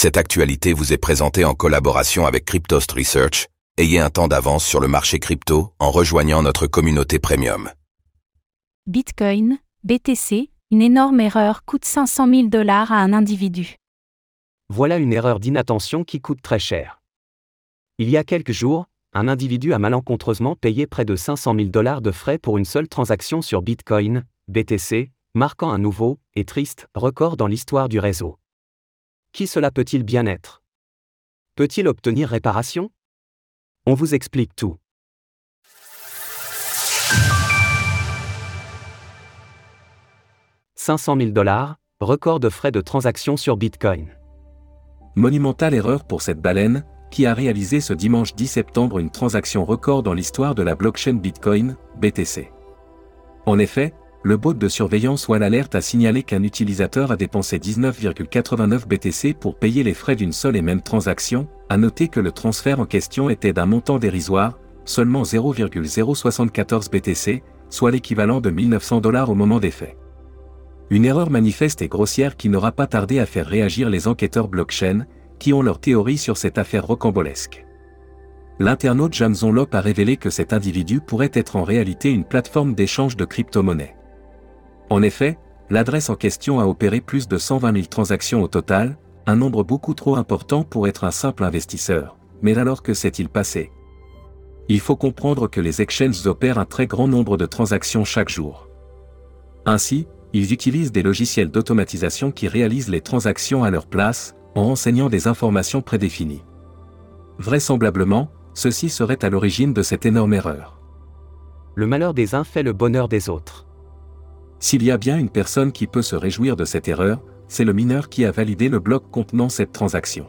Cette actualité vous est présentée en collaboration avec Cryptost Research. Ayez un temps d'avance sur le marché crypto en rejoignant notre communauté premium. Bitcoin, BTC, une énorme erreur coûte 500 000 dollars à un individu. Voilà une erreur d'inattention qui coûte très cher. Il y a quelques jours, un individu a malencontreusement payé près de 500 000 dollars de frais pour une seule transaction sur Bitcoin, BTC, marquant un nouveau, et triste, record dans l'histoire du réseau. Qui cela peut-il bien être? Peut-il obtenir réparation? On vous explique tout. « 500 000 dollars, record de frais de transaction sur Bitcoin. Monumentale erreur pour cette baleine, qui a réalisé ce dimanche 10 septembre une transaction record dans l'histoire de la blockchain Bitcoin, BTC. En effet, le bot de surveillance One Alert a signalé qu'un utilisateur a dépensé 19,89 BTC pour payer les frais d'une seule et même transaction, à noter que le transfert en question était d'un montant dérisoire, seulement 0,074 BTC, soit l'équivalent de 1900 dollars au moment des faits. Une erreur manifeste et grossière qui n'aura pas tardé à faire réagir les enquêteurs blockchain, qui ont leur théorie sur cette affaire rocambolesque. L'internaute Jamson Lop a révélé que cet individu pourrait être en réalité une plateforme d'échange de crypto-monnaies. En effet, l'adresse en question a opéré plus de 120 000 transactions au total, un nombre beaucoup trop important pour être un simple investisseur. Mais alors que s'est-il passé? Il faut comprendre que les exchanges opèrent un très grand nombre de transactions chaque jour. Ainsi, ils utilisent des logiciels d'automatisation qui réalisent les transactions à leur place, en renseignant des informations prédéfinies. Vraisemblablement, ceci serait à l'origine de cette énorme erreur. Le malheur des uns fait le bonheur des autres. S'il y a bien une personne qui peut se réjouir de cette erreur, c'est le mineur qui a validé le bloc contenant cette transaction.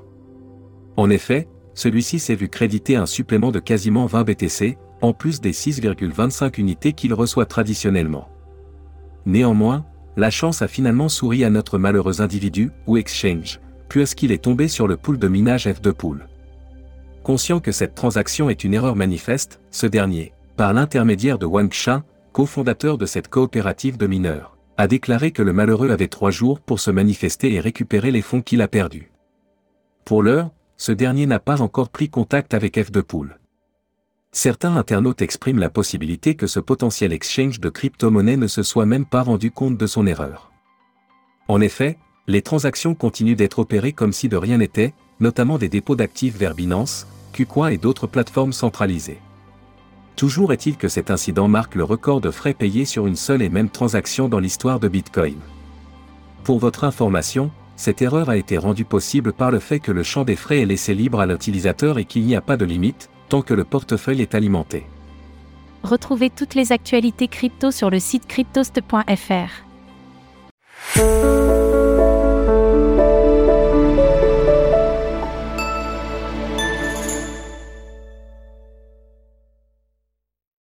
En effet, celui-ci s'est vu créditer un supplément de quasiment 20 BTC, en plus des 6,25 unités qu'il reçoit traditionnellement. Néanmoins, la chance a finalement souri à notre malheureux individu, ou exchange, puisqu'il est tombé sur le pool de minage F2 Pool. Conscient que cette transaction est une erreur manifeste, ce dernier, par l'intermédiaire de Wang Sha, cofondateur de cette coopérative de mineurs, a déclaré que le malheureux avait trois jours pour se manifester et récupérer les fonds qu'il a perdus. Pour l'heure, ce dernier n'a pas encore pris contact avec F2 Pool. Certains internautes expriment la possibilité que ce potentiel exchange de crypto-monnaies ne se soit même pas rendu compte de son erreur. En effet, les transactions continuent d'être opérées comme si de rien n'était, notamment des dépôts d'actifs vers Binance, KuCoin et d'autres plateformes centralisées. Toujours est-il que cet incident marque le record de frais payés sur une seule et même transaction dans l'histoire de Bitcoin. Pour votre information, cette erreur a été rendue possible par le fait que le champ des frais est laissé libre à l'utilisateur et qu'il n'y a pas de limite, tant que le portefeuille est alimenté. Retrouvez toutes les actualités crypto sur le site cryptost.fr.